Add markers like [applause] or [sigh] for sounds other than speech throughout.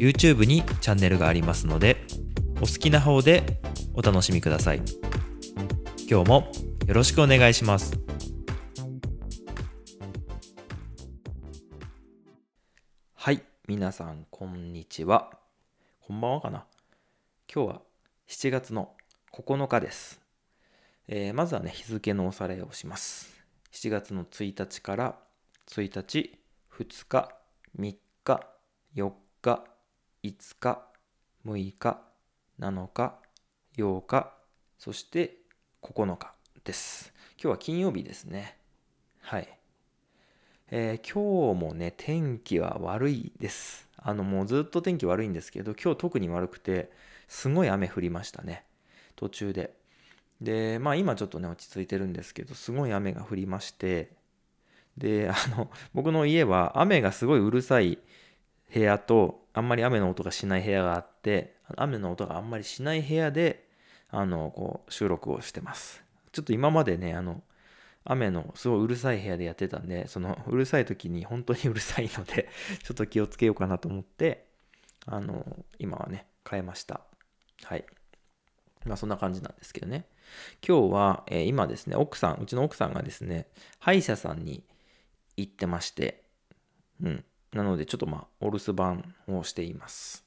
YouTube にチャンネルがありますのでお好きな方でお楽しみください。今日もよろしくお願いします。はい皆さんこんにちは。こんばんはかな。今日は7月の9日です、えーまずはね日付のおさらいをします。7月の1日から1日2日3日4日5日6日7日8日そして9日です。今日は金曜日ですね。はい。えー今日もね天気は悪いです。あのもうずっと天気悪いんですけど今日特に悪くてすごい雨降りましたね。途中で。でまあ今ちょっとね落ち着いてるんですけどすごい雨が降りまして。であの僕の家は雨がすごいうるさい部屋とあんまり雨の音がしない部屋があって雨の音があんまりしない部屋であのこう収録をしてます。ちょっと今までねあの雨のすごいうるさい部屋でやってたんでそのうるさい時に本当にうるさいので [laughs] ちょっと気をつけようかなと思ってあの今はね変えました。はい。まあそんな感じなんですけどね。今日は、えー今ですね奥さんうちの奥さんがですね歯医者さんに行ってましてうん。なのでちょっとまあお留守番をしています。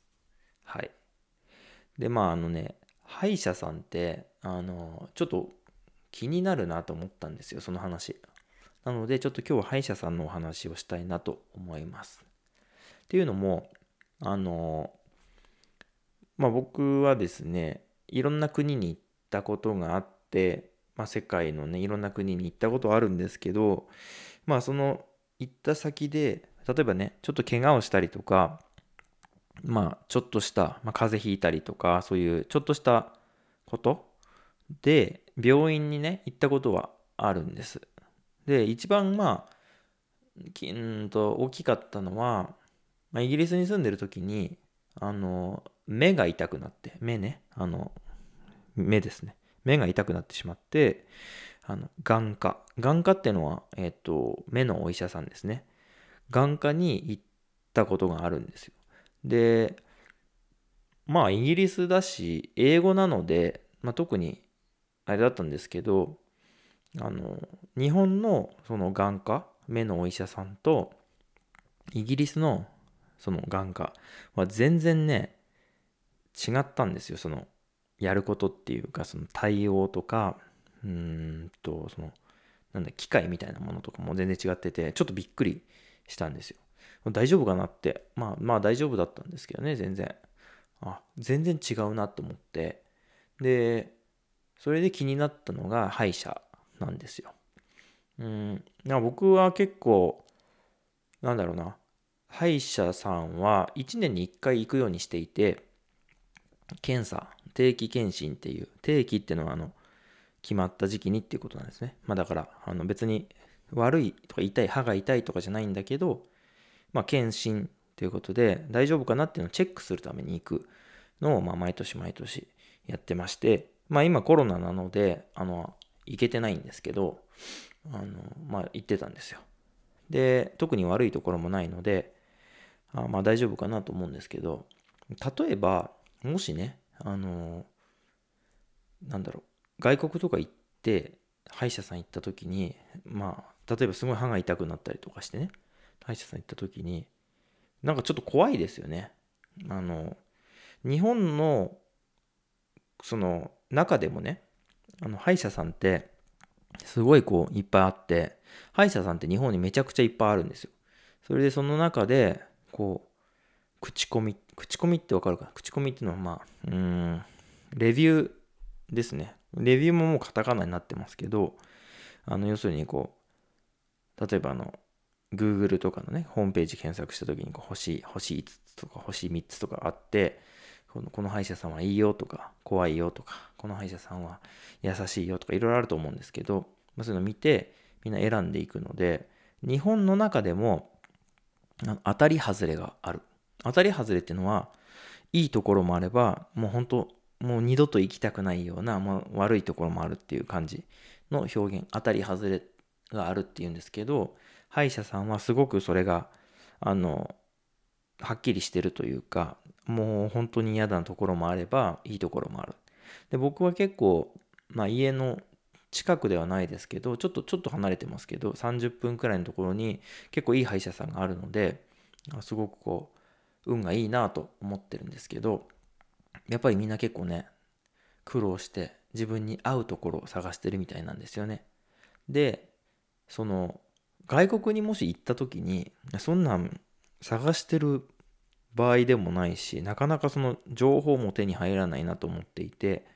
はい。でまああのね歯医者さんってあのちょっと気になるなと思ったんですよその話。なのでちょっと今日は歯医者さんのお話をしたいなと思います。っていうのもあのまあ僕はですねいろんな国に行ったことがあって、まあ、世界のねいろんな国に行ったことはあるんですけどまあその行った先で例えばねちょっと怪我をしたりとかまあちょっとした、まあ、風邪ひいたりとかそういうちょっとしたことで病院にね行ったことはあるんです。で一番まあきんと大きかったのは、まあ、イギリスに住んでる時にあの目が痛くなって目ねあの目ですね。目が痛くなってしまってあの眼科。眼科っていうのは、えっと目のお医者さんですね。眼科に行ったことがあるんですよ。でまあイギリスだし英語なので、まあ、特にあれだったんですけどあの日本のその眼科目のお医者さんとイギリスのその眼科は全然ね違ったんですよ。そのやることっていうかその対応とかうーんとそのなんだ機械みたいなものとかも全然違っててちょっとびっくりしたんですよ。大丈夫かなって。まあまあ大丈夫だったんですけどね全然。あ全然違うなと思って。でそれで気になったのが歯医者なんですよ。うん。な僕は結構なんだろうな。歯医者さんは1年に1回行くようにしていて検査定期検診っていう定期っていうのはあの決まった時期にっていうことなんですね。まあだからあの別に悪いとか痛い歯が痛いとかじゃないんだけどまあ検診ということで大丈夫かなっていうのをチェックするために行くのをまあ毎年毎年やってましてまあ今コロナなのであの行けてないんですけどあのまあ行ってたんですよ。で特に悪いところもないのであまあ大丈夫かなと思うんですけど例えばもしねあのなんだろう外国とか行って歯医者さん行った時にまあ例えばすごい歯が痛くなったりとかしてね歯医者さん行った時になんかちょっと怖いですよね。あの日本のその中でもねあの歯医者さんってすごいこういっぱいあって歯医者さんって日本にめちゃくちゃいっぱいあるんですよ。それでその中でこう口コミ口コミってわかるかな？口コミっていうのはまあうんレビューですね。レビューももうカタカナになってますけどあの要するにこう例えばあの Google とかのねホームページ検索した時にこう星星5つとか星3つとかあってこのこの歯医者さんはいいよとか怖いよとかこの歯医者さんは優しいよとかいろいろあると思うんですけど、まあ、そういうのを見てみんな選んでいくので日本の中でも当たり外れがある。当たり外れっていうのはいいところもあればもう本当もう二度と行きたくないような、まあ、悪いところもあるっていう感じの表現。当たり外れがあるっていうんですけど歯医者さんはすごくそれがあのはっきりしてるというかもう本当に嫌なところもあればいいところもある。で僕は結構、まあ、家の近くではないですけどちょっとちょっと離れてますけど30分くらいのところに結構いい歯医者さんがあるのですごくこう運がいいなと思ってるんですけどやっぱりみんな結構ね苦労して自分に合うところを探してるみたいなんですよね。でその外国にもし行った時にそんなん探してる場合でもないしなかなかその情報も手に入らないなと思っていて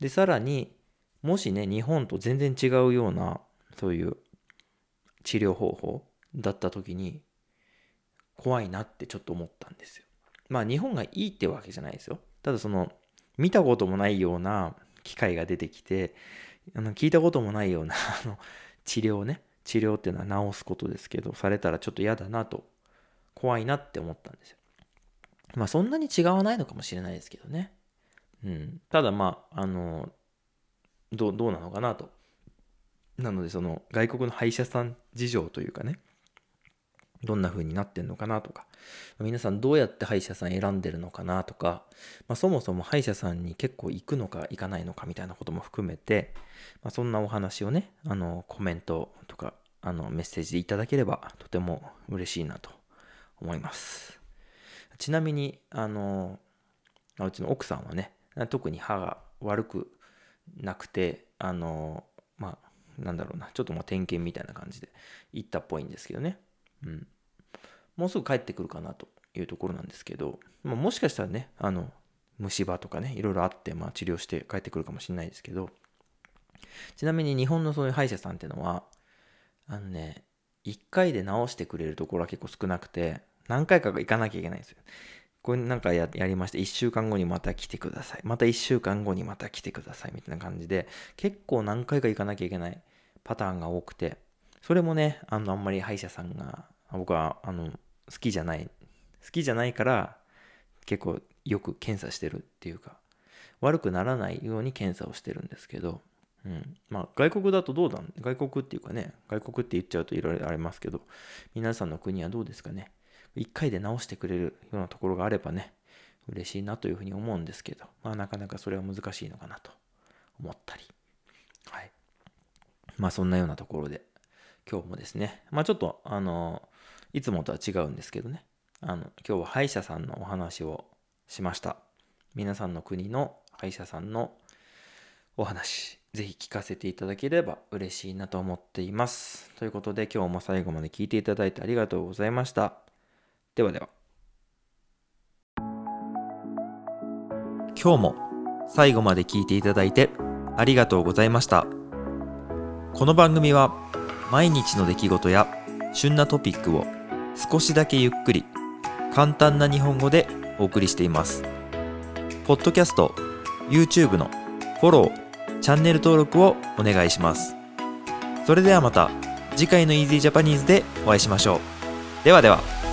でさらにもしね日本と全然違うようなそういう治療方法だった時に怖いなってちょっと思ったんですよ。まあ日本がいいってわけじゃないですよ。ただその見たこともないような機械が出てきてあの聞いたこともないようなあの治療をね治療っていうのは治すことですけどされたらちょっと嫌だなと怖いなって思ったんですよ。まあそんなに違わないのかもしれないですけどね。うん。ただまあ、あの、どう、どうなのかなと。なのでその外国の歯医者さん事情というかね、どんな風になってんのかなとか、皆さんどうやって歯医者さん選んでるのかなとか、まあ、そもそも歯医者さんに結構行くのか行かないのかみたいなことも含めて、まあ、そんなお話をね、あの、コメントとか、あの、メッセージでいただければとても嬉しいなと思います。ちなみに、あの、うちの奥さんはね、特に歯が悪くなくて、あの、まあ、なんだろうな、ちょっとまあ点検みたいな感じで行ったっぽいんですけどね。うん。もうすぐ帰ってくるかなというところなんですけど、ま、もしかしたらね、あの、虫歯とかね、いろいろあって、まあ治療して帰ってくるかもしれないですけど、ちなみに日本のそういう歯医者さんっていうのは、あのね、1回で治してくれるところは結構少なくて、何回か行かなきゃいけないんですよ。これなんかやりまして、1週間後にまた来てください。また1週間後にまた来てください。みたいな感じで、結構何回か行かなきゃいけないパターンが多くて、それもね、あの、あんまり歯医者さんが、僕は、あの、好きじゃない、好きじゃないから、結構よく検査してるっていうか、悪くならないように検査をしてるんですけど、うん。まあ、外国だとどうだ外国っていうかね、外国って言っちゃうといろいろありますけど、皆さんの国はどうですかね。1回で直してくれるようなところがあればね、嬉しいなというふうに思うんですけど、まあなかなかそれは難しいのかなと思ったり。はい。まあそんなようなところで、今日もですね、まあちょっとあの、いつもとは違うんですけどね、あの、今日は歯医者さんのお話をしました。皆さんの国の歯医者さんのお話、ぜひ聞かせていただければ嬉しいなと思っています。ということで今日も最後まで聞いていただいてありがとうございました。ではでは。今日も最後まで聞いていただいてありがとうございました。この番組は毎日の出来事や旬なトピックを少しだけゆっくり簡単な日本語でお送りしています。ポッドキャスト、YouTube のフォロー、チャンネル登録をお願いします。それではまた次回の Easy Japanese でお会いしましょう。ではでは。